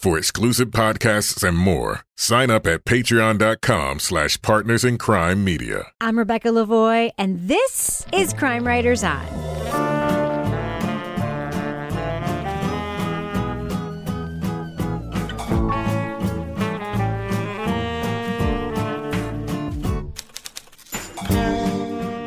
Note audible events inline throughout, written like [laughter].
For exclusive podcasts and more, sign up at patreon.com slash partners in crime media. I'm Rebecca Lavoie, and this is Crime Writers On.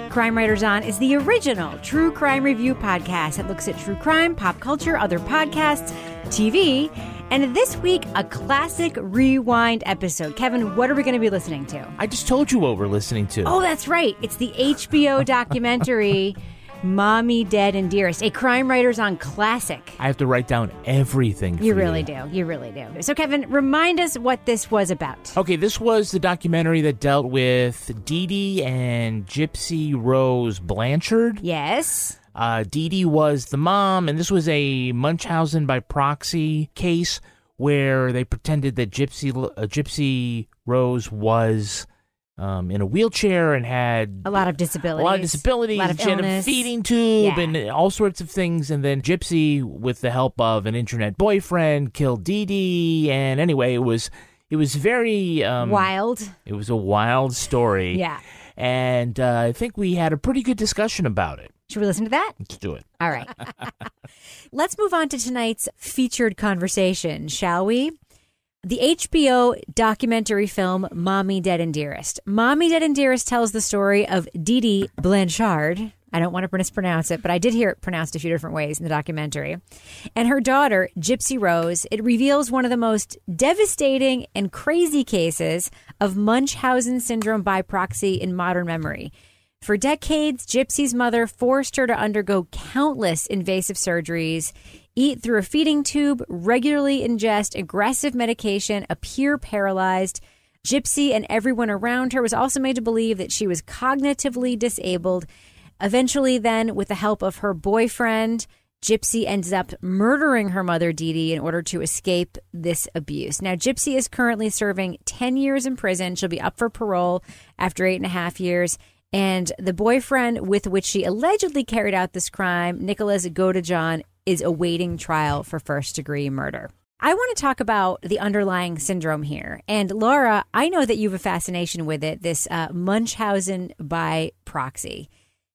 Crime Writers On is the original true crime review podcast that looks at true crime, pop culture, other podcasts, TV, and this week, a classic rewind episode. Kevin, what are we going to be listening to? I just told you what we're listening to. Oh, that's right. It's the HBO [laughs] documentary. Mommy, Dead, and Dearest, a Crime Writers on classic. I have to write down everything. You really do. You really do. So, Kevin, remind us what this was about. Okay, this was the documentary that dealt with Dee Dee and Gypsy Rose Blanchard. Yes. Uh, Dee Dee was the mom, and this was a Munchausen by proxy case where they pretended that Gypsy uh, Gypsy Rose was um, in a wheelchair and had A lot of disabilities. a lot of disabilities. A lot of she had a feeding tube Yeah. and all sorts of things. And then Gypsy, with the help of an internet boyfriend, killed Dee Dee. And anyway, it was it was very um, Wild. It was a wild story. Yeah. And uh, I think we had a pretty good discussion about it. Should we listen to that? Let's do it. All right. [laughs] Let's move on to tonight's featured conversation, shall we? The HBO documentary film Mommy Dead and Dearest. Mommy Dead and Dearest tells the story of Dee Dee Blanchard. I don't want to mispronounce it, but I did hear it pronounced a few different ways in the documentary. And her daughter, Gypsy Rose. It reveals one of the most devastating and crazy cases of Munchausen syndrome by proxy in modern memory. For decades, Gypsy's mother forced her to undergo countless invasive surgeries, eat through a feeding tube, regularly ingest aggressive medication, appear paralyzed. Gypsy and everyone around her was also made to believe that she was cognitively disabled. Eventually, then, with the help of her boyfriend, Gypsy ends up murdering her mother, Dee Dee, in order to escape this abuse. Now, Gypsy is currently serving 10 years in prison. She'll be up for parole after eight and a half years. And the boyfriend with which she allegedly carried out this crime, Nicholas Godejohn, is awaiting trial for first degree murder. I want to talk about the underlying syndrome here. And Laura, I know that you have a fascination with it, this uh, Munchausen by proxy.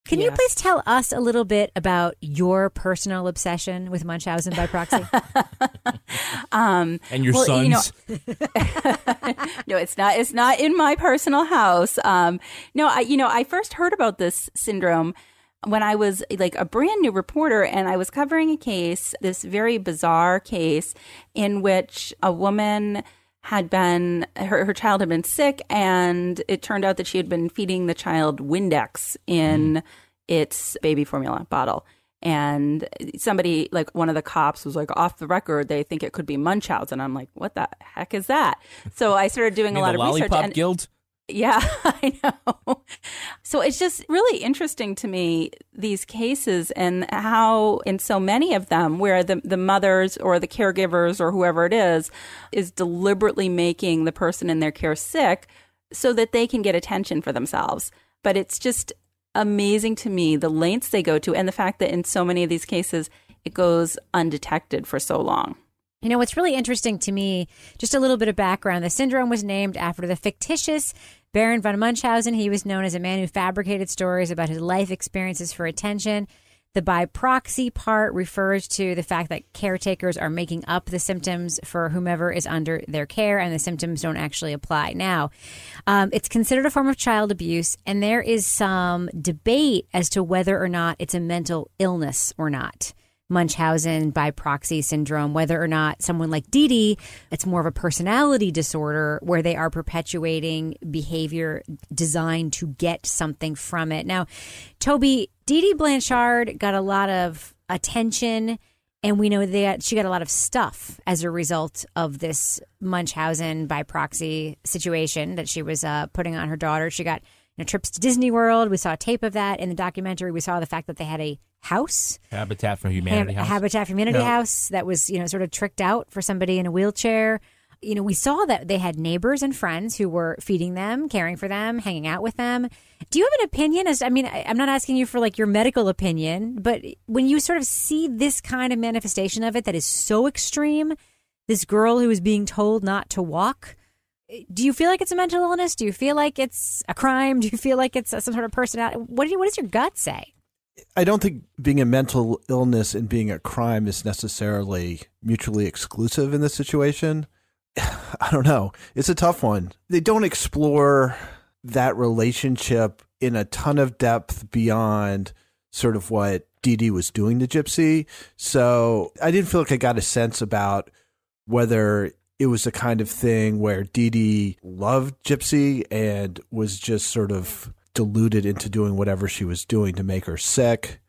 Can you please tell us a little bit about your personal obsession with Munchausen by proxy? [laughs] Um, And your well, you know- sons. [laughs] no, it's not. It's not in my personal house. Um, no, I, you know, I first heard about this syndrome when I was like a brand new reporter, and I was covering a case, this very bizarre case, in which a woman had been her, her child had been sick, and it turned out that she had been feeding the child Windex in mm-hmm. its baby formula bottle. And somebody, like one of the cops, was like, off the record, they think it could be Munchausen. And I'm like, what the heck is that? So I started doing a lot of research. lollipop and- guild. Yeah, [laughs] I know. So it's just really interesting to me these cases and how in so many of them where the the mothers or the caregivers or whoever it is is deliberately making the person in their care sick so that they can get attention for themselves. But it's just amazing to me the lengths they go to and the fact that in so many of these cases it goes undetected for so long. You know, what's really interesting to me, just a little bit of background the syndrome was named after the fictitious Baron von Munchausen. He was known as a man who fabricated stories about his life experiences for attention. The by proxy part refers to the fact that caretakers are making up the symptoms for whomever is under their care, and the symptoms don't actually apply. Now, um, it's considered a form of child abuse, and there is some debate as to whether or not it's a mental illness or not. Munchausen by proxy syndrome, whether or not someone like Dee Dee, it's more of a personality disorder where they are perpetuating behavior designed to get something from it. Now, Toby, Dee Dee Blanchard got a lot of attention And we know that she got a lot of stuff as a result of this Munchausen by proxy situation that she was uh, putting on her daughter. She got know, trips to Disney World. We saw a tape of that in the documentary. We saw the fact that they had a house, Habitat for Humanity Hab- House. Habitat for Humanity house that was you know sort of tricked out for somebody in a wheelchair. You know, we saw that they had neighbors and friends who were feeding them, caring for them, hanging out with them. Do you have an opinion? As I mean, I, I'm not asking you for like your medical opinion, but when you sort of see this kind of manifestation of it that is so extreme, this girl who is being told not to walk. Do you feel like it's a mental illness? Do you feel like it's a crime? [laughs] Do you feel like it's some sort of personality? What do you, what does your gut say? I don't think being a mental illness and being a crime is necessarily mutually exclusive in this situation. [sighs] I don't know. It's a tough one. They don't explore that relationship in a ton of depth beyond sort of what Dee Dee was doing to Gypsy. So I didn't feel like I got a sense about whether it was the kind of thing where Dee Dee loved Gypsy and was just sort of deluded into doing whatever she was doing to make her sick,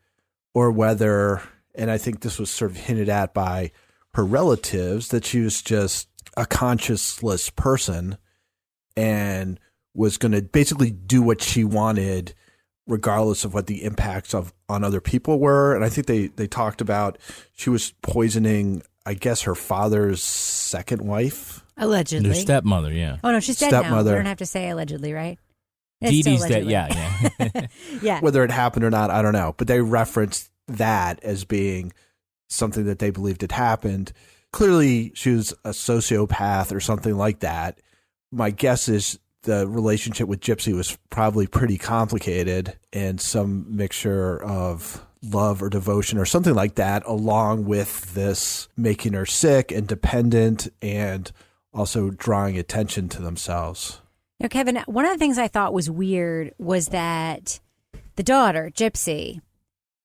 or whether, and I think this was sort of hinted at by her relatives, that she was just a conscienceless person and was going to basically do what she wanted regardless of what the impacts of on other people were. And i think they they talked about she was poisoning i guess her father's second wife Allegedly. Their stepmother, yeah. Oh no, she's dead now. We don't have to say allegedly, right? It's Dee Dee's dead, allegedly. yeah, yeah. [laughs] yeah. whether it happened or not i don't know but they referenced that as being something that they believed had happened clearly she was a sociopath or something like that my guess is the relationship with gypsy was probably pretty complicated and some mixture of love or devotion or something like that along with this making her sick and dependent and also drawing attention to themselves Now, Kevin, one of the things I thought was weird was that the daughter, Gypsy,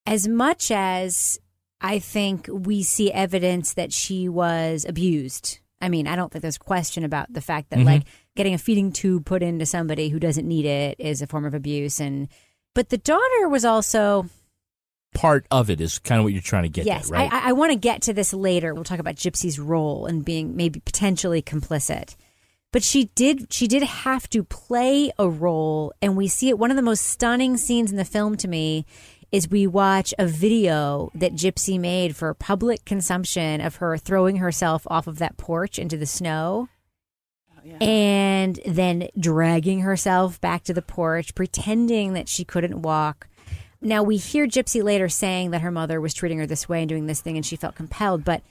as much as I think we see evidence that she was abused. I mean, I don't think there's question about the fact that mm-hmm. like getting a feeding tube put into somebody who doesn't need it is a form of abuse and but the daughter was also Part of it is kind of what you're trying to get yes, at, right? I, I want to get to this later. We'll talk about Gypsy's role and being maybe potentially complicit. But she did she did have to play a role, and we see it. One of the most stunning scenes in the film to me is we watch a video that Gypsy made for public consumption of her throwing herself off of that porch into the snow. Oh, and then dragging herself back to the porch, pretending that she couldn't walk. Now we hear Gypsy later saying that her mother was treating her this way and doing this thing, and she felt compelled, but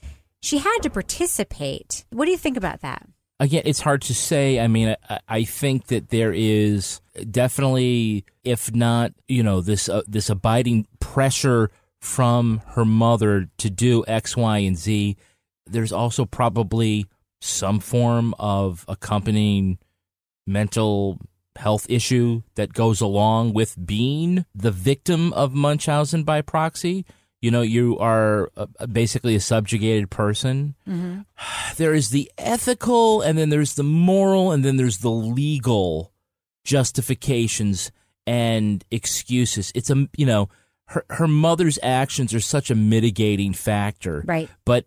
she had to participate. What do you think about that? Again, it's hard to say. I mean, I, I think that there is definitely, if not, you know, this uh, this abiding pressure from her mother to do X, Y, and Z. There's also probably some form of accompanying mental health issue that goes along with being the victim of Munchausen by proxy. You know, you are uh, basically a subjugated person. [sighs] There is the ethical, and then there's the moral, and then there's the legal justifications and excuses. It's a, you know, her, her mother's actions are such a mitigating factor. Right. But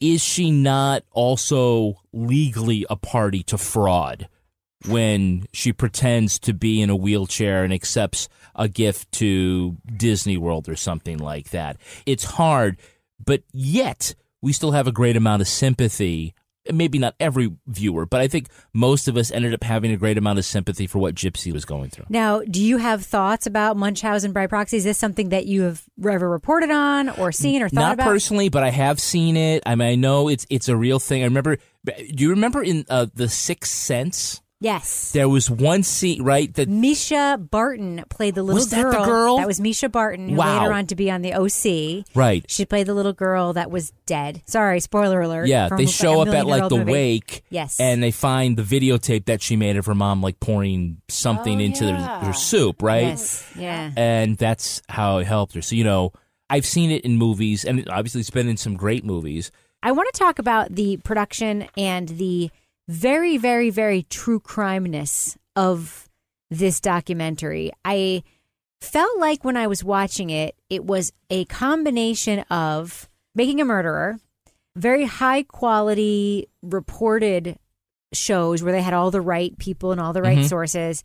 is she not also legally a party to fraud when she pretends to be in a wheelchair and accepts a gift to Disney World or something like that? It's hard, but yet we still have a great amount of sympathy. Maybe not every viewer, but I think most of us ended up having a great amount of sympathy for what Gypsy was going through. Now, do you have thoughts about Munchausen by proxy? Is this something that you have ever reported on or seen or thought Not about? Not personally, but I have seen it. I mean, I know it's it's a real thing. I remember. Do you remember in uh, the Sixth Sense? Yes. There was one scene, right? That Mischa Barton played the little Was that the girl. girl? That was Mischa Barton, who Wow. later on to be on the OC. right. She played the little girl that was dead. Sorry, spoiler alert. Yeah, from they show up at like million-year-old the movie. wake. Yes. And they find the videotape that she made of her mom like pouring something Oh, into their, yeah. their soup, right? Yes. Yeah. And that's how it helped her. So, you know, I've seen it in movies and obviously it's been in some great movies. I want to talk about the production and the very, very, very true crimeness of this documentary. I felt like when I was watching it, it was a combination of Making a Murderer, very high quality reported shows where they had all the right people and all the right Mhm. sources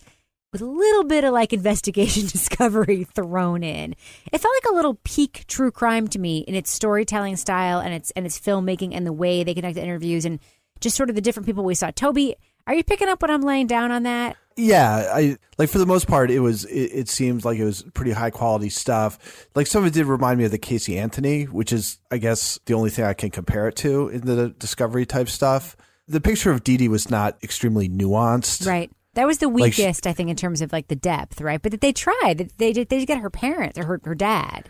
with a little bit of like [laughs] investigation [laughs] discovery thrown in. It felt like a little peak true crime to me in its storytelling style and its and its filmmaking and the way they conducted interviews and just sort of the different people we saw. Toby, are you picking up what I'm laying down on that? Yeah, I like for the most part, it was. It, it seemed like it was pretty high quality stuff. Like some of it did remind me of the Casey Anthony, which is, I guess, the only thing I can compare it to in the Discovery type stuff. The picture of Dee Dee was not extremely nuanced. Right. That was the Like she- weakest, I think, in terms of like the depth, right? But that they tried. They did. They did get her parents or her, her dad.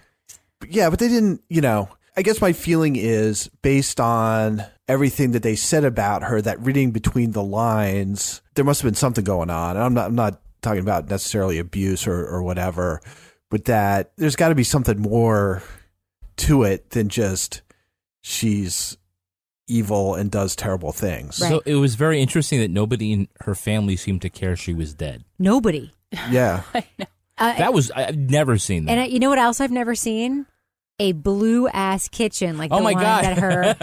Yeah, but they didn't, you know, I guess my feeling is based on everything that they said about her, that reading between the lines, there must have been something going on. And I'm not I'm not talking about necessarily abuse or, or whatever, but that there's gotta be something more to it than just she's evil and does terrible things. Right. So it was very interesting that nobody in her family seemed to care she was dead. Nobody. Yeah. [laughs] Uh, That was I- I've never seen that. and I, you know what else I've never seen? A blue ass kitchen like oh the my one god! that her.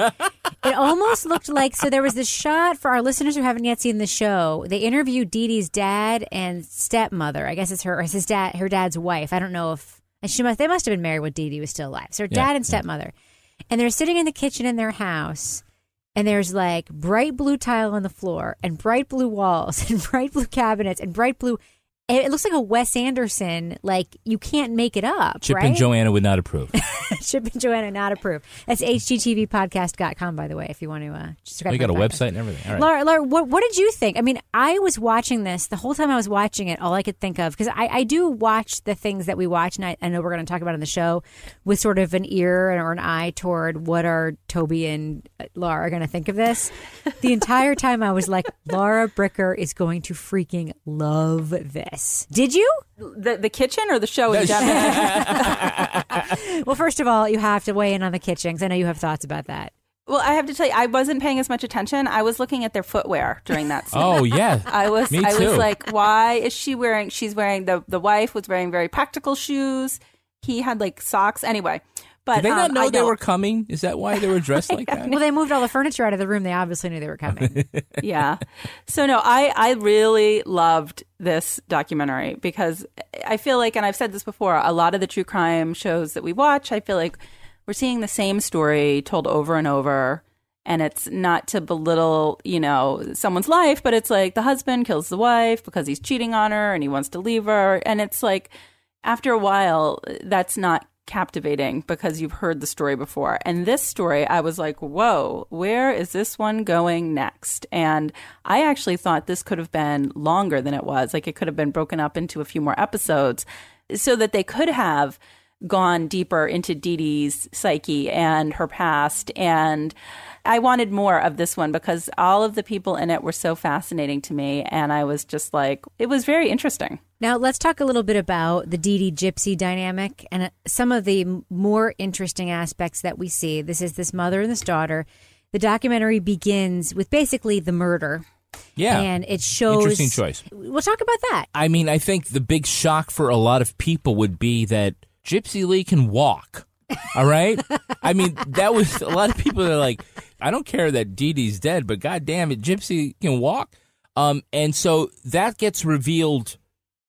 [laughs] it almost looked like so. There was this shot for our listeners who haven't yet seen the show. They interviewed Dee Dee's dad and stepmother. I guess it's her his dad, her dad's wife. I don't know if and she must. They must have been married when Dee Dee was still alive. So her Yeah, dad and yeah. stepmother, and they're sitting in the kitchen in their house. And there's like bright blue tile on the floor, and bright blue walls, [laughs] and bright blue cabinets, and bright blue. It looks like a Wes Anderson. Like you can't make it up, Chip right? and Joanna would not approve. [laughs] Chip and Joanna not approve. That's hgtvpodcast.com, by the way, if you want to uh, subscribe. we got a website and everything. All right. Laura, Laura what, what did you think? I mean, I was watching this the whole time I was watching it. All I could think of because I, I do watch the things that we watch, and I, I know we're going to talk about on the show with sort of an ear or an eye toward what are Toby and uh, Laura going to think of this. The entire time I was like, [laughs] Laura Bricker is going to freaking love this. Did you? The the kitchen or the show in general? [laughs] [laughs] Well, first of all, you have to weigh in on the kitchen 'cause I know you have thoughts about that. well, I have to tell you, I wasn't paying as much attention. I was looking at their footwear during that [laughs] scene. Oh yeah, I was Me I too. was like, why is she wearing she's wearing the the wife was wearing very practical shoes. He had like socks anyway. But Did they not um, know I they were coming? Is that why they were dressed like that? [laughs] Well, they moved all the furniture out of the room. They obviously knew they were coming. [laughs] yeah. So no, I I really loved this documentary because I feel like, and I've said this before, a lot of the true crime shows that we watch, I feel like we're seeing the same story told over and over. And it's not to belittle, you know, someone's life, but it's like the husband kills the wife because he's cheating on her and he wants to leave her. And it's like, after a while, that's not captivating because you've heard the story before. And this story, I was like, whoa, where is this one going next? And I actually thought this could have been longer than it was. Like it could have been broken up into a few more episodes so that they could have gone deeper into Dee Dee's psyche and her past. And I wanted more of this one because all of the people in it were so fascinating to me. And I was just like, it was very interesting. Now, let's talk a little bit about the Dee Dee Gypsy dynamic and uh, some of the more interesting aspects that we see. This is this mother and this daughter. The documentary begins with basically the murder. Yeah. And it shows. Interesting choice. We'll talk about that. I mean, I think the big shock for a lot of people would be that Gypsy Lee can walk. All right? I mean, that was a lot of people are like, I don't care that Dee Dee's dead, but god damn it, Gypsy can walk. Um, and so that gets revealed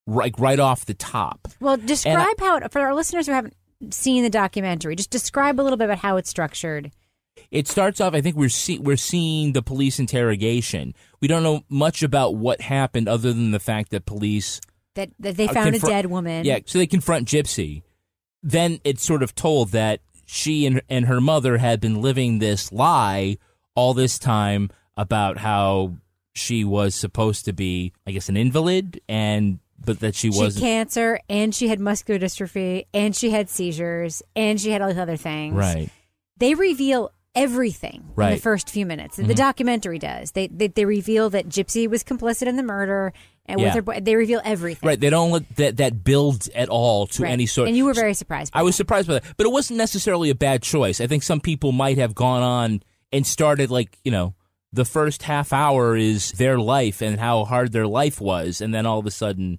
like right off the top. Well, describe how, it, for our listeners who haven't seen the documentary, just describe a little bit about how it's structured. It starts off. I think we're see, we're seeing the police interrogation. We don't know much about what happened other than the fact that police That, that they Uh, found a dead woman. Yeah, so they confront Gypsy. Then it's sort of told that she and, and her mother had been living this lie all this time about how she was supposed to be, I guess, an invalid, and but that she She wasn't. cancer, and she had muscular dystrophy, and she had seizures, and she had all these other things. Right. they reveal everything right. in the first few minutes. Mhm. The documentary does. They, they they reveal that Gypsy was complicit in the murder, and Yeah. with her boy, they reveal everything. Right. They don't let that that build at all to Right. any sort. And you were very surprised. By I was surprised by that, but it wasn't necessarily a bad choice. I think some people might have gone on and started like you know the first half hour is their life and how hard their life was, and then all of a sudden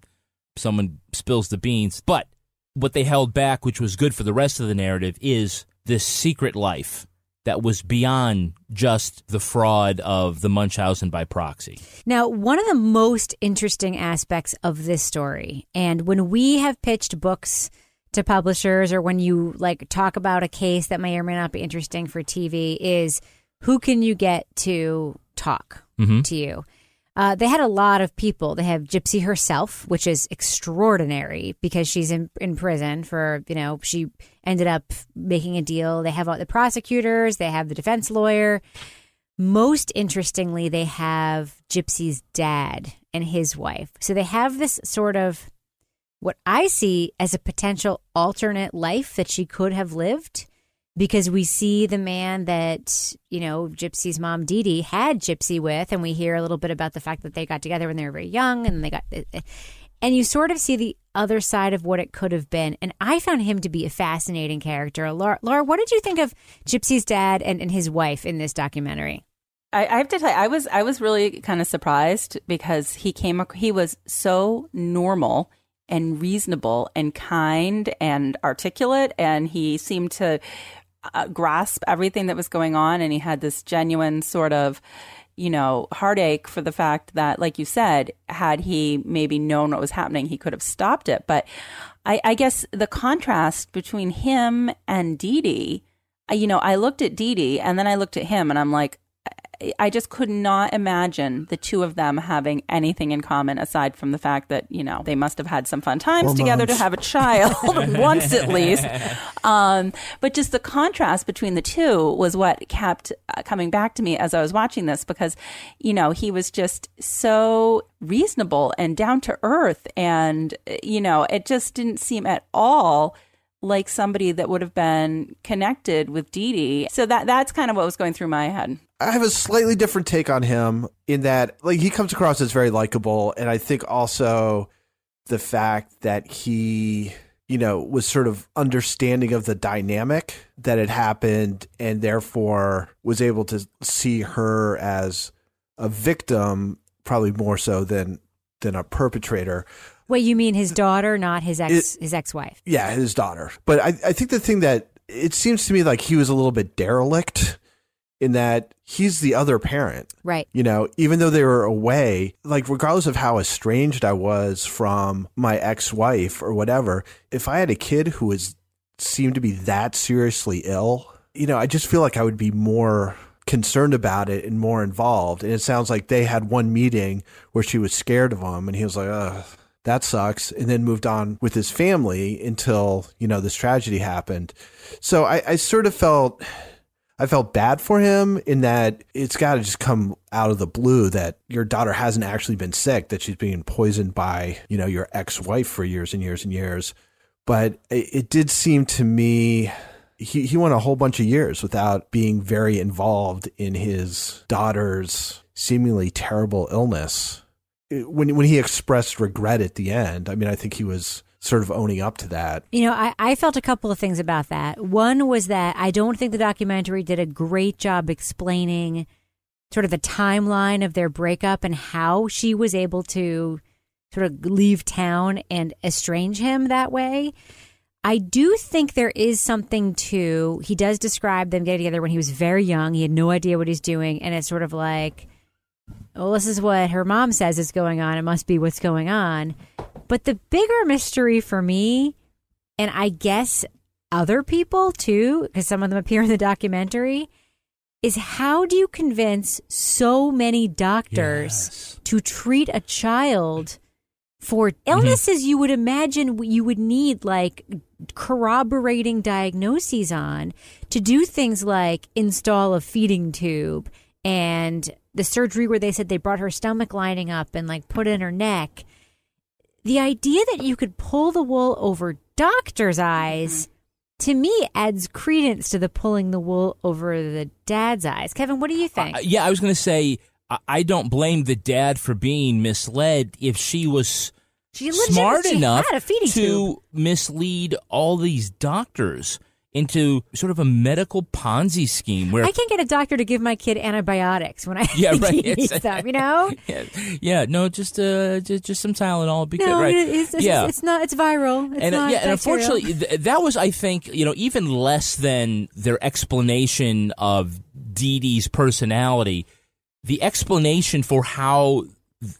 someone spills the beans. But what they held back, which was good for the rest of the narrative, is this secret life that was beyond just the fraud of the Munchausen by proxy. Now, one of the most interesting aspects of this story, and when we have pitched books to publishers or when you like talk about a case that may or may not be interesting for TV, is who can you get to talk Mhm. to you? Uh, they had a lot of people. They have Gypsy herself, which is extraordinary because she's in, in prison for, you know, she ended up making a deal. They have all the prosecutors, they have the defense lawyer. Most interestingly, they have Gypsy's dad and his wife. So they have this sort of what I see as a potential alternate life that she could have lived because we see the man that, you know, Gypsy's mom, Dee Dee, had Gypsy with, and we hear a little bit about the fact that they got together when they were very young and they got, and you sort of see the other side of what it could have been. And I found him to be a fascinating character. Laura, Laura what did you think of Gypsy's dad and, and his wife in this documentary? I, I have to tell you, I was I was really kind of surprised because he came he was so normal and reasonable and kind and articulate, and he seemed to uh, grasp everything that was going on, and he had this genuine sort of you know heartache for the fact that, like you said, had he maybe known what was happening, he could have stopped it. But I, I guess the contrast between him and Dee Dee, you know, I looked at Dee Dee and then I looked at him, and I'm like. I just could not imagine the two of them having anything in common aside from the fact that, you know, they must have had some fun times together to have a child [laughs] once at least. Um, but just the contrast between the two was what kept uh, coming back to me as I was watching this because, you know, he was just so reasonable and down to earth. And, you know, it just didn't seem at all like somebody that would have been connected with Dee Dee. So that that's kind of what was going through my head. I have a slightly different take on him in that, like, he comes across as very likable, and I think also the fact that he, you know, was sort of understanding of the dynamic that had happened, and therefore was able to see her as a victim, probably more so than than a perpetrator. Wait, you mean his daughter, not his ex his ex wife? Yeah, his daughter. But I, I think the thing that it seems to me like he was a little bit derelict in that he's the other parent. Right. You know, even though they were away, like regardless of how estranged I was from my ex-wife or whatever, if I had a kid who was seemed to be that seriously ill, you know, I just feel like I would be more concerned about it and more involved. And it sounds like they had one meeting where she was scared of him and he was like, "Ugh, that sucks," and then moved on with his family until, you know, this tragedy happened. So I, I sort of felt I felt bad for him in that it's got to just come out of the blue that your daughter hasn't actually been sick, that she's being poisoned by, you know, your ex wife for years and years and years. But it, it did seem to me he, he went a whole bunch of years without being very involved in his daughter's seemingly terrible illness. It- When, when he expressed regret at the end, I mean, I think he was sort of owning up to that. You know, I, I felt a couple of things about that. One was that I don't think the documentary did a great job explaining sort of the timeline of their breakup and how she was able to sort of leave town and estrange him that way. I do think there is something to, he does describe them getting together when he was very young. He had no idea what he's doing. And it's sort of like, well, this is what her mom says is going on. It must be what's going on. But the bigger mystery for me, and I guess other people too, because some of them appear in the documentary, is how do you convince so many doctors to treat a child for illnesses you would imagine you would need like corroborating diagnoses on to do things like install a feeding tube and the surgery where they said they brought her stomach lining up and like put in her neck the idea that you could pull the wool over doctors' eyes to me adds credence to the pulling the wool over the dad's eyes. Kevin, what do you think? Uh, yeah, I was going to say I- I don't blame the dad for being misled if she was She smart enough to tube. mislead all these doctors into sort of a medical Ponzi scheme where I can't get a doctor to give my kid antibiotics when I [laughs] Yeah, right. [laughs] he needs them. You [laughs] know, yeah, yeah, no, just uh, just, just some Tylenol be no, good, right? it's, it's, yeah, it's not. It's viral. It's and uh, not yeah, and bacterial. unfortunately, th- that was, I think, you know, even less than their explanation of Dee Dee's personality. The explanation for how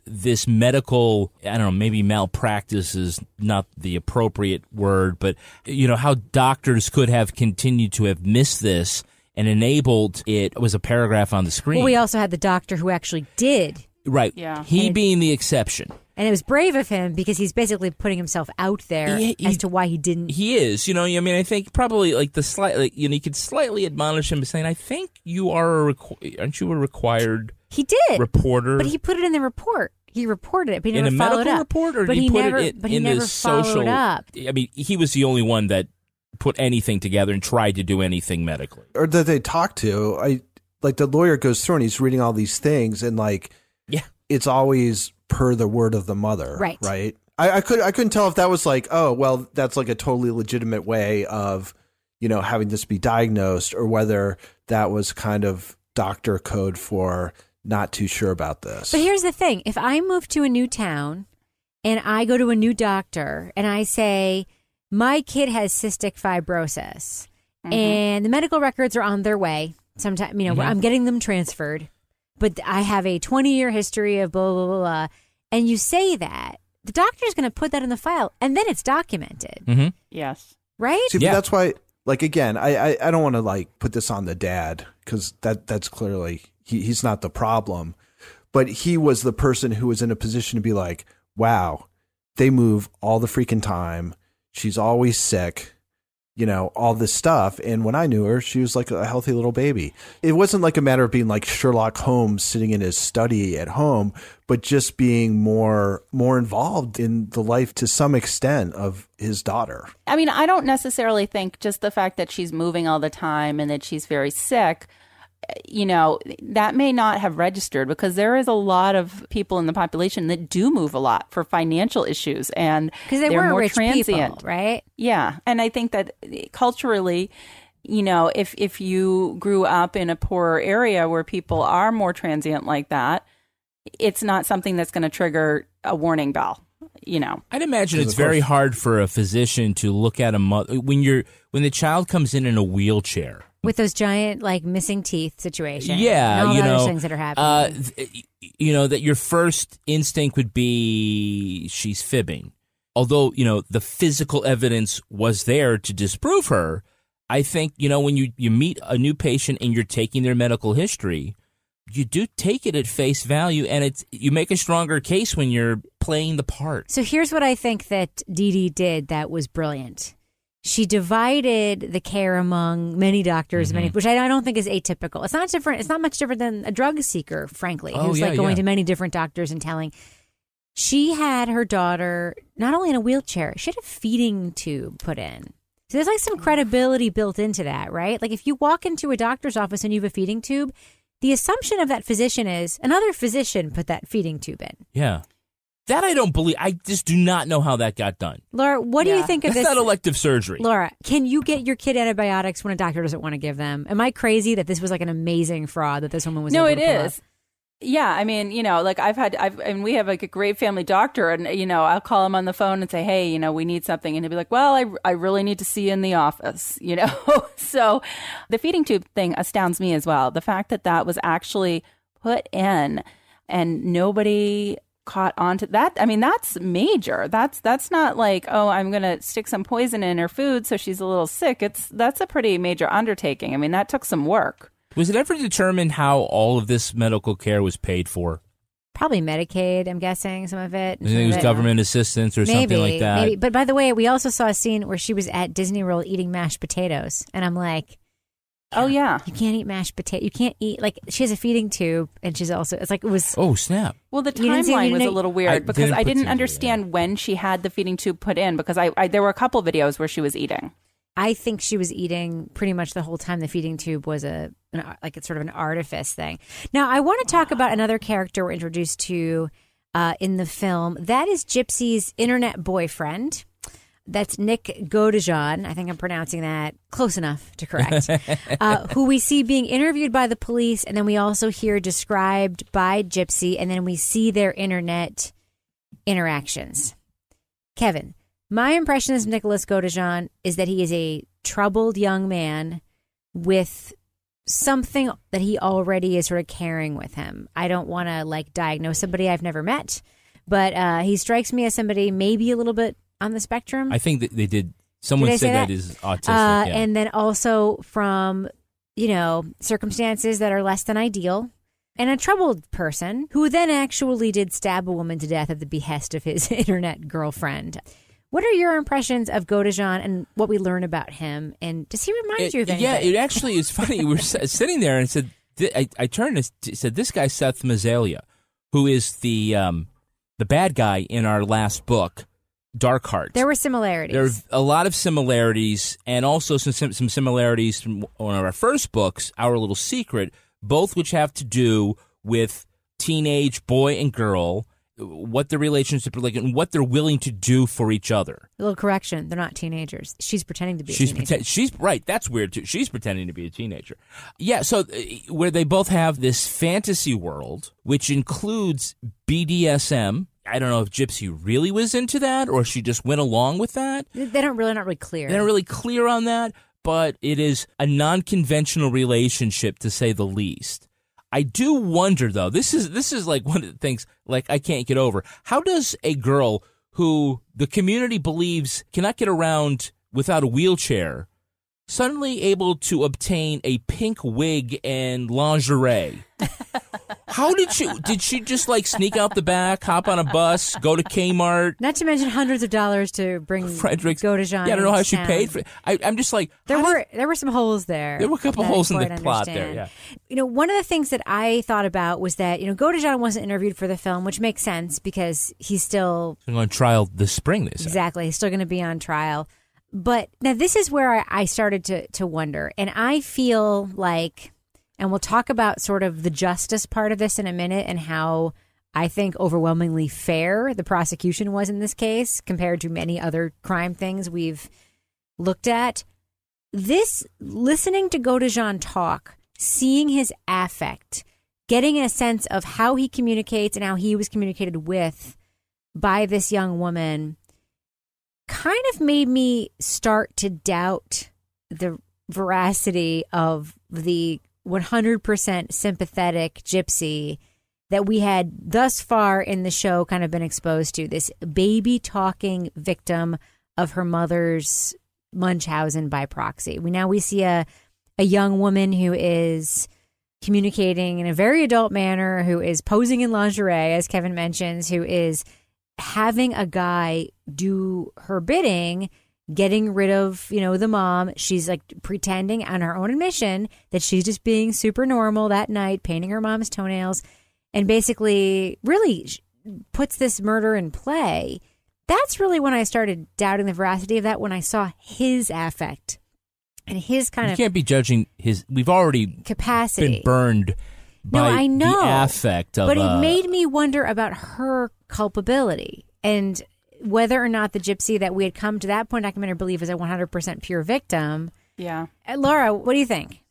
this medical, I don't know, maybe malpractice is not the appropriate word, but you know how doctors could have continued to have missed this and enabled it was a paragraph on the screen. Well, we also had the doctor who actually did, right. Yeah. He And- being the exception. And it was brave of him because he's basically putting himself out there He- he- as to why he didn't. He is, you know. I mean, I think probably like the slight, like, you know, you could slightly admonish him, by saying, "I think you are, a requ- aren't you a required he did, reporter?" but he put it in the report. He reported it, but he in never a followed medical up. report, or but he he put never, it in, but he in never his followed social? up. I mean, he was the only one that put anything together and tried to do anything medically. or that they talk to. I like the lawyer goes through and he's reading all these things and like Yeah. it's always per the word of the mother. Right. Right. I, I could I couldn't tell if that was like, oh well, that's like a totally legitimate way of, you know, having this be diagnosed, or whether that was kind of doctor code for not too sure about this. But here's the thing: if I move to a new town and I go to a new doctor and I say my kid has cystic fibrosis, mm-hmm. and the medical records are on their way, sometime you know mm-hmm. I'm getting them transferred, but I have a 20 year history of blah blah blah, blah and you say that the doctor's going to put that in the file, and then it's documented, Mm-hmm. Yes. right? See, Yeah. that's why, like, again, I, I, I don't want to like put this on the dad because that that's clearly he, he's not the problem, but he was the person who was in a position to be like, wow, they move all the freaking time. She's always sick, you know, all this stuff. And when I knew her, she was like a healthy little baby. It wasn't like a matter of being like Sherlock Holmes sitting in his study at home, but just being more more involved in the life to some extent of his daughter. I mean, I don't necessarily think just the fact that she's moving all the time and that she's very sick, you know, that may not have registered because there is a lot of people in the population that do move a lot for financial issues and Because they they're were more rich transient. people, right? Yeah, and I think that culturally, you know, if if you grew up in a poorer area where people are more transient like that, it's not something that's going to trigger a warning bell. You know, I'd imagine it's very hard for a physician to look at a mother when you're when the child comes in in a wheelchair. With those giant like missing teeth situation, Yeah, and all you the know, things that are happening. Uh, th- you know that your first instinct would be she's fibbing, although you know the physical evidence was there to disprove her. I think you know when you you meet a new patient and you're taking their medical history, you do take it at face value, and it's you make a stronger case when you're playing the part. So here's what I think that Dee Dee did that was brilliant. She divided the care among many doctors, many, Mm-hmm. which I, I don't think is atypical. It's not different. It's not much different than a drug seeker, frankly, Oh, who's yeah, like going yeah. to many different doctors and telling. She had her daughter not only in a wheelchair, she had a feeding tube put in. So there's like some credibility built into that, right? Like if you walk into a doctor's office and you have a feeding tube, the assumption of that physician is another physician put that feeding tube in. Yeah, that I don't believe. I just do not know how that got done. Laura, what do you think of That's this? not elective surgery. Laura, can you get your kid antibiotics when a doctor doesn't want to give them? Am I crazy that this was like an amazing fraud that this woman was? no, able it to pull is. Yeah, I mean, you know, like I've had, I've, and we have like a great family doctor, and you know, I'll call him on the phone and say, hey, you know, we need something, and he'll be like, well, I, I really need to see you in the office, [laughs] you know. so, the feeding tube thing astounds me as well. The fact that that was actually put in, and nobody caught onto that. I mean, that's major. That's that's not like, oh, I'm gonna stick some poison in her food so she's a little sick. It's that's a pretty major undertaking. I mean, that took some work. Was it ever determined how all of this medical care was paid for? Probably Medicaid. I'm guessing some of it. I think it was uh, government assistance or maybe, something like that. Maybe. But by the way, we also saw a scene where she was at Disney World eating mashed potatoes, and I'm like, Oh yeah. you can't eat mashed potato. You can't eat like she has a feeding tube, and she's also. It's like it was. Oh snap! Well, the You didn't see- you timeline was a didn't- little I weird because didn't I didn't together, understand when she had the feeding tube put in because I, I there were a couple videos where she was eating. I think she was eating pretty much the whole time. The feeding tube was a an, like it's sort of an artifice thing. Now, I want to talk about another character we're introduced to uh, in the film. That is Gypsy's internet boyfriend. That's Nick Godejohn. I think I'm pronouncing that close enough to correct. [laughs] uh, who we see being interviewed by the police, and then we also hear described by Gypsy, and then we see their internet interactions. Kevin, my impression of Nicholas Godejohn is that he is a troubled young man with something that he already is sort of carrying with him. I don't want to like diagnose somebody I've never met, but uh, he strikes me as somebody maybe a little bit on the spectrum. I think that they did. Someone Did said that that? is autistic. Uh, yeah. And then also from, you know, circumstances that are less than ideal. And a troubled person who then actually did stab a woman to death at the behest of his [laughs] internet girlfriend. What are your impressions of Godejohn and what we learn about him? And does he remind It- you of anything? yeah, it actually is funny. We were sitting there and said, I, I turned and said, "This guy Seth Mazzaglia, who is the um, the bad guy in our last book, Dark Heart." there were similarities. There are a lot of similarities, and also some some similarities from one of our first books, Our Little Secret, both which have to do with teenage boy and girl, what their relationship is like, and what they're willing to do for each other. a little correction. They're not teenagers. She's pretending to be She's a teenager. pretend- she's right. That's weird too. She's pretending to be a teenager. Yeah. So uh, where they both have this fantasy world, which includes BDSM. I don't know if Gypsy really was into that or she just went along with that. They don't really, not really clear. They're not really clear on that, but it is a non-conventional relationship to say the least. I do wonder though. This is this is like one of the things like I can't get over. How does a girl who the community believes cannot get around without a wheelchair suddenly able to obtain a pink wig and lingerie? How did she did she just like sneak out the back, hop on a bus, go to Kmart, Not to mention hundreds of dollars to bring Frederick's. Godejohn. Yeah, I don't know how she town. paid for it. I, I'm just like, There how did- were there were some holes there. There were a couple holes in the quite plot there, yeah. You know, one of the things that I thought about was that you know Godejohn wasn't interviewed for the film, which makes sense because he's still going to trial this spring. They said. exactly he's still going to be on trial. But now this is where I, started to to wonder, and I feel like, and we'll talk about sort of the justice part of this in a minute, and how I think overwhelmingly fair the prosecution was in this case compared to many other crime things we've looked at. This listening to Godejohn talk, seeing his affect, getting a sense of how he communicates and how he was communicated with by this young woman kind of made me start to doubt the veracity of the 100% sympathetic gypsy that we had thus far in the show kind of been exposed to this baby talking victim of her mother's Munchausen by proxy. We now we see a a young woman who is communicating in a very adult manner, who is posing in lingerie, as Kevin mentions, who is having a guy do her bidding, getting rid of, you know, the mom. She's like pretending on her own admission that she's just being super normal that night, painting her mom's toenails, and basically really puts this murder in play. That's really when I started doubting the veracity of that when I saw his affect and his kind You of You can't be judging his. We've already capacity. been burned No, I know. the affect of. but it uh, made me wonder about her culpability and whether or not the gypsy that we had come to that point I can documentary believe is a 100% pure victim. Yeah. Uh, Laura, what do you think?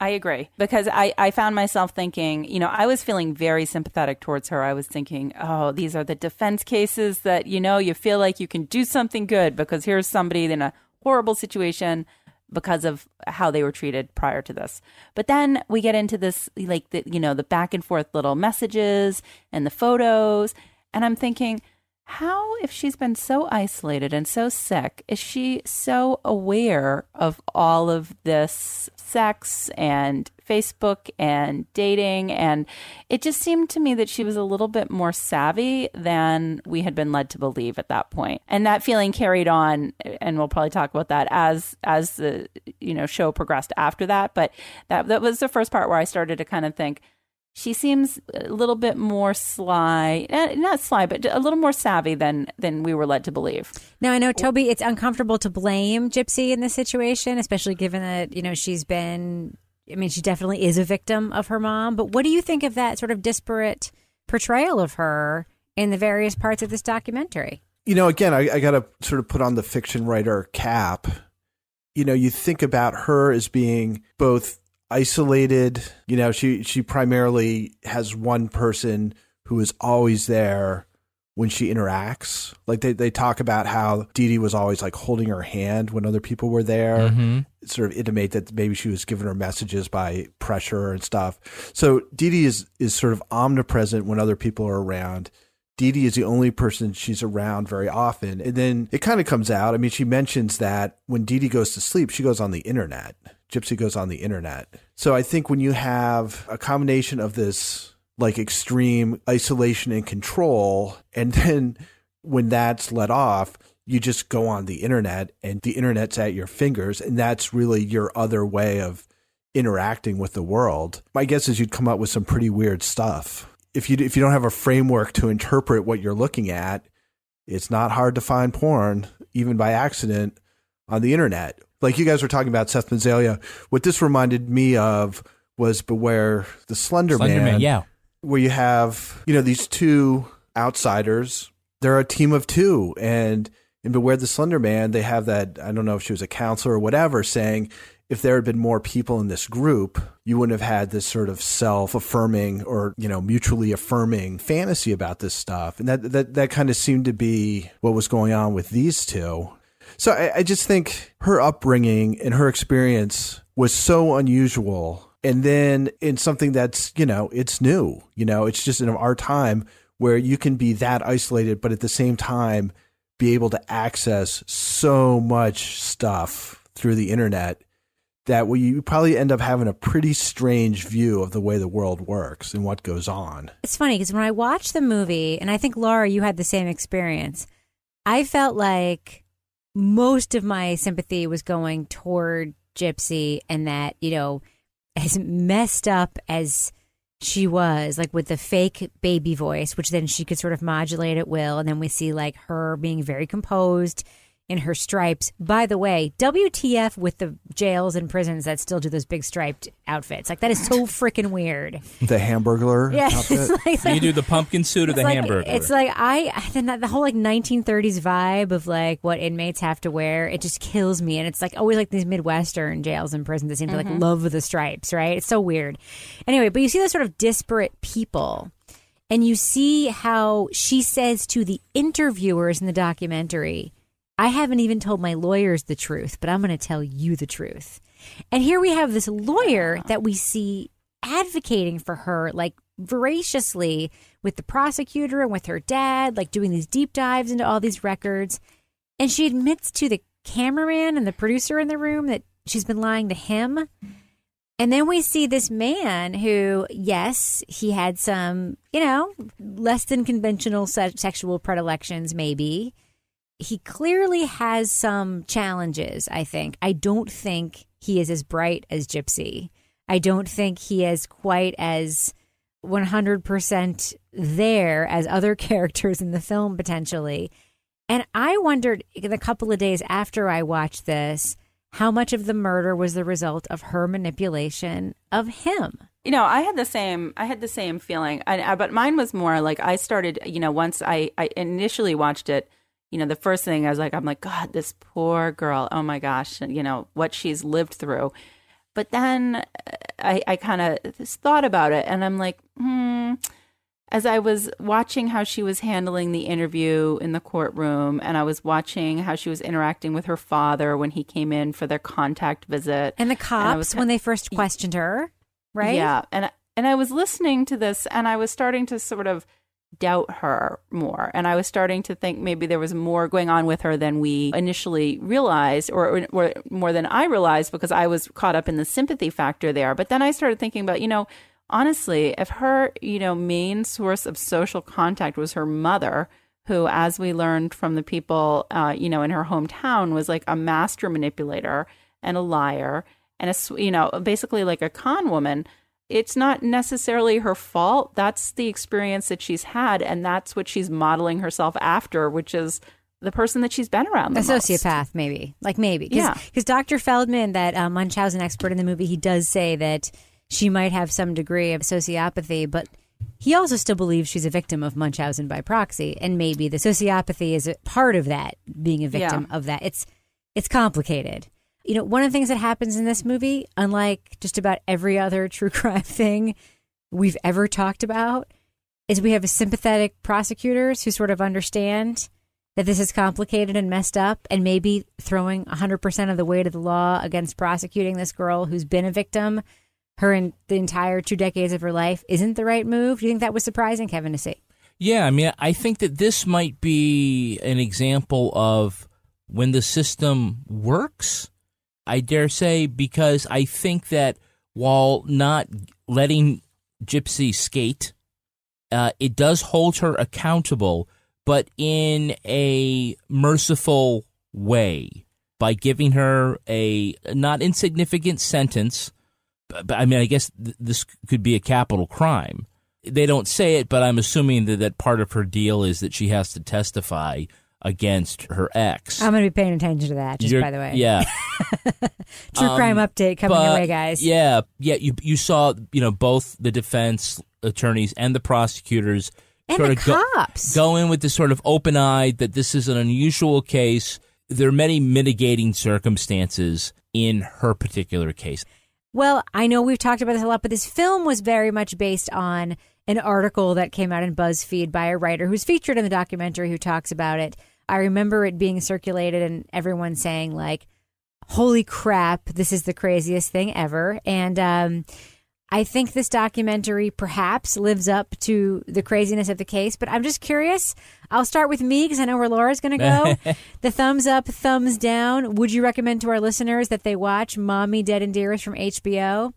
I agree because I, I found myself thinking, you know, I was feeling very sympathetic towards her. I was thinking, oh, these are the defense cases that, you know, you feel like you can do something good because here's somebody in a horrible situation because of how they were treated prior to this. But then we get into this, like, the, you know, the back and forth little messages and the photos. And I'm thinking, how, if she's been so isolated and so sick, is she so aware of all of this sex and Facebook and dating? And it just seemed to me that she was a little bit more savvy than we had been led to believe at that point. And that feeling carried on, and we'll probably talk about that as as the you know show progressed after that. But that that was the first part where I started to kind of think she seems a little bit more sly eh, not sly but a little more savvy than than we were led to believe Now, I know, Toby, it's uncomfortable to blame Gypsy in this situation, especially given that, you know, she's been, I mean, she definitely is a victim of her mom. But what do you think of that sort of disparate portrayal of her in the various parts of this documentary? you know, again, I, I got to sort of put on the fiction writer cap. You know, you think about her as being both isolated. You know, she she primarily has one person who is always there when she interacts. Like they, they talk about how Dee Dee was always like holding her hand when other people were there. Mm-hmm. Sort of intimate that maybe she was giving her messages by pressure and stuff. So Dee Dee is is sort of omnipresent when other people are around. Dee Dee is the only person she's around very often. And then it kind of comes out. I mean, she mentions that when Dee Dee goes to sleep, she goes on the internet. Gypsy goes on the internet. So I think when you have a combination of this like extreme isolation and control, and then when that's let off, you just go on the internet and the internet's at your fingers. And that's really your other way of interacting with the world. My guess is you'd come up with some pretty weird stuff. If you if you don't have a framework to interpret what you're looking at, it's not hard to find porn, even by accident, on the internet. Like you guys were talking about Seth Mazzaglia. What this reminded me of was Beware the Slender, Slender Man, yeah. where you have you know these two outsiders. They're a team of two, and in Beware the Slender Man, they have that I don't know if she was a counselor or whatever, saying if there had been more people in this group, you wouldn't have had this sort of self-affirming or you know mutually affirming fantasy about this stuff, and that that that kind of seemed to be what was going on with these two. So I, I just think her upbringing and her experience was so unusual. And then in something that's, you know, it's new, you know, it's just in our time where you can be that isolated, but at the same time be able to access so much stuff through the internet that we you probably end up having a pretty strange view of the way the world works and what goes on. It's funny because when I watched the movie, and I think Laura, you had the same experience, I felt like most of my sympathy was going toward Gypsy and that, you know, [laughs] as messed up as she was, like with the fake baby voice, which then she could sort of modulate at will. And then we see like her being very composed in her stripes. By the way, WTF with the jails and prisons that still do those big striped outfits. Like that is so [laughs] freaking weird. The Hamburglar Yeah, outfit. [laughs] like, You do the pumpkin suit or the like, hamburger. It's like I then that the whole like 1930s vibe of like what inmates have to wear. It just kills me, and it's like always like these midwestern jails and prisons that seem to like mm-hmm. love the stripes, right? It's so weird. Anyway, but you see those sort of disparate people, and you see how she says to the interviewers in the documentary. I haven't even told my lawyers the truth, but I'm going to tell you the truth. And here we have this lawyer that we see advocating for her, like voraciously with the prosecutor and with her dad, like doing these deep dives into all these records. And she admits to the cameraman and the producer in the room that she's been lying to him. And then we see this man who, yes, he had some, you know, less than conventional se- sexual predilections, maybe. He clearly has some challenges, I think. I don't think he is as bright as Gypsy. I don't think he is quite as 100% there as other [laughs] characters in the film, potentially. And I wondered in a couple of days after I watched this how much of the murder was the result of her manipulation of him. You know, I had the same. I had the same feeling, and, uh, but mine was more like I started. You know, once I, I initially watched it, you know, the first thing I was like, I'm like, God, this poor girl. Oh my gosh, you know what she's lived through. But then uh, I, I kind of thought about it, and I'm like, hmm. As I was watching how she was handling the interview in the courtroom, and I was watching how she was interacting with her father when he came in for their contact visit, And the cops, was- when they first questioned her, right? yeah, and and I was listening to this, and I was starting to sort of doubt her more, and I was starting to think maybe there was more going on with her than we initially realized, or, or, or more than I realized because I was caught up in the sympathy factor there. But then I started thinking about, you know, honestly, if her, you know, main source of social contact was her mother. Who, as we learned from the people, uh, you know, in her hometown, was like a master manipulator and a liar and a you know basically like a con woman it's not necessarily her fault that's the experience that she's had and that's what she's modeling herself after which is the person that she's been around the a most. sociopath, maybe. Like maybe. Cause, Yeah. Because Dr. Feldman, that uh, Munchausen expert in the movie, he does say that she might have some degree of sociopathy, but he also still believes she's a victim of Munchausen by proxy, and maybe the sociopathy is a part of that, being a victim of that. It's it's complicated. You know, one of the things that happens in this movie, unlike just about every other [laughs] true crime thing we've ever talked about, is we have sympathetic prosecutors who sort of understand that this is complicated and messed up, and maybe throwing 100% of the weight of the law against prosecuting this girl who's been a victim her in the entire two decades of her life isn't the right move. Do you think that was surprising, Kevin, to see? Yeah, I mean, I think that this might be an example of when the system works. I dare say, because I think that while not letting Gypsy skate, uh, it does hold her accountable, but in a merciful way by giving her a not insignificant sentence. But, but I mean, I guess th- this could be a capital crime. They don't say it, but I'm assuming that, that part of her deal is that she has to testify against her ex. I'm going to be paying attention to that, just You're- by the way. Yeah. [laughs] True crime update coming your Um, way, guys. Yeah, yeah. You you saw you know both the defense attorneys and the prosecutors And sort the of cops. go in with this sort of open eyed that this is an unusual case. There are many mitigating circumstances in her particular case. Well, I know we've talked about this a lot, but this film was very much based on an article that came out in BuzzFeed by a writer who's featured in the documentary who talks about it. I remember it being circulated and everyone saying like, "Holy crap, this is the craziest thing ever." And um, I think this documentary perhaps lives up to the craziness of the case, but I'm just curious. I'll start with me because I know where Laura's going to go. [laughs] the thumbs up, thumbs down. Would you recommend to our listeners that they watch Mommy Dead and Dearest from HBO?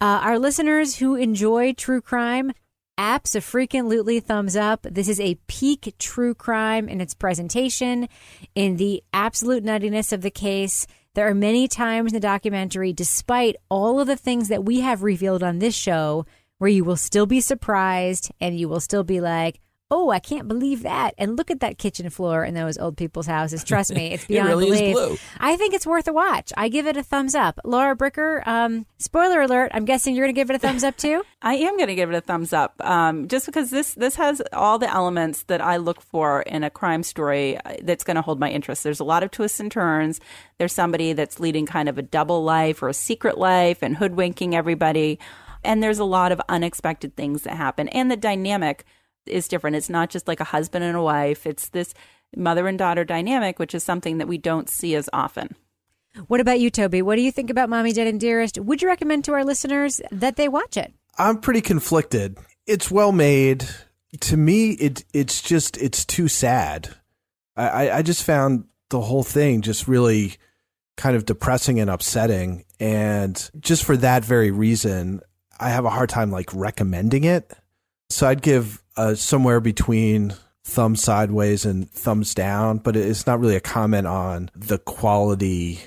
Uh, our listeners who enjoy true crime, apps a freaking lootly thumbs up. This is a peak true crime in its presentation, in the absolute nuttiness of the case. There are many times in the documentary, despite all of the things that we have revealed on this show, where you will still be surprised and you will still be like, oh, I can't believe that. And look at that kitchen floor in those old people's houses. Trust me, it's [laughs] It beyond really is belief. blue. I think it's worth a watch. I give it a thumbs up. Laura Bricker, um, spoiler alert, I'm guessing you're going to give it a thumbs up too? [laughs] I am going to give it a thumbs up, um, just because this this has all the elements that I look for in a crime story uh, that's going to hold my interest. There's a lot of twists and turns. There's somebody that's leading kind of a double life or a secret life and hoodwinking everybody, and there's a lot of unexpected things that happen. And the dynamic is different. It's not just like a husband and a wife. It's this mother and daughter dynamic, which is something that we don't see as often. What about you, Toby? What do you think about Mommy Dead and Dearest? Would you recommend to our listeners that they watch it? I'm pretty conflicted. It's well made. To me, it it's just it's too sad. I, I, I just found the whole thing just really kind of depressing and upsetting. And just for that very reason, I have a hard time like recommending it. So I'd give uh, somewhere between thumbs sideways and thumbs down, but it's not really a comment on the quality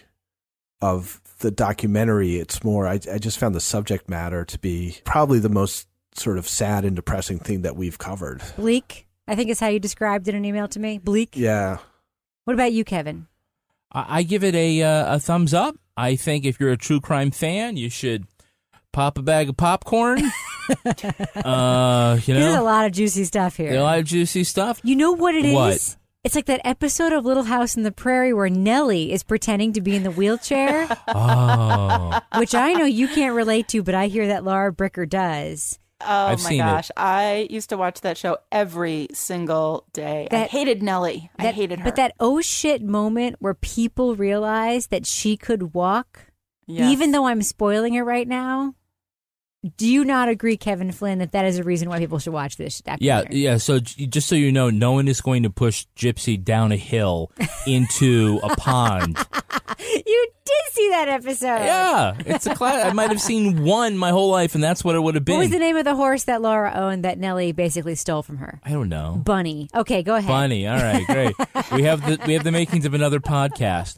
of the documentary. It's more, I, I just found the subject matter to be probably the most sort of sad and depressing thing that we've covered. Bleak, I think is how you described it in an email to me. Bleak. Yeah. What about you, Kevin? I, I give it a uh, a thumbs up. I think if you're a true crime fan, you should pop a bag of popcorn. [laughs] uh, you There's a lot of juicy stuff here. a lot of juicy stuff. You know what it is? What? It's like that episode of Little House in the Prairie where Nellie is pretending to be in the wheelchair, [laughs] Oh, which I know you can't relate to, but I hear that Laura Bricker does. Oh I've my seen it. gosh. I used to watch that show every single day. I That- hated Nellie. I That- hated her. But that oh shit moment where people realize that she could walk, Yes. even though I'm spoiling it right now. Do you not agree, Kevin Flynn, that that is a reason why people should watch this yeah, documentary? yeah. So just so you know, no one is going to push Gypsy down a hill into a [laughs] pond. You did see that episode. Yeah, it's a class. I might have seen one my whole life, and that's what it would have been. What was the name of the horse that Laura owned that Nellie basically stole from her? I don't know. Bunny. Okay, go ahead. Bunny. All right, great. we have the we have the makings of another podcast.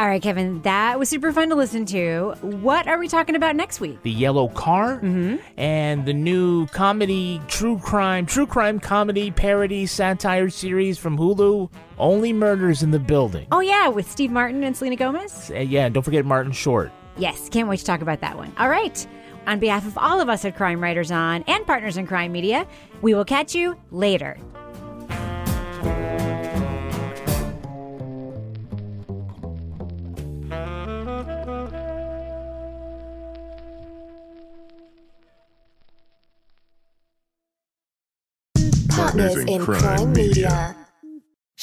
All right, Kevin, that was super fun to listen to. What are we talking about next week? The Yellow Car and the new comedy, true crime, true crime comedy parody satire series from Hulu, Only Murders in the Building. Oh, yeah, with Steve Martin and Selena Gomez? Uh, yeah, and don't forget Martin Short. Yes, can't wait to talk about that one. All right. On behalf of all of us at Crime Writers On and Partners in Crime Media, we will catch you later. Partners in Crime Media.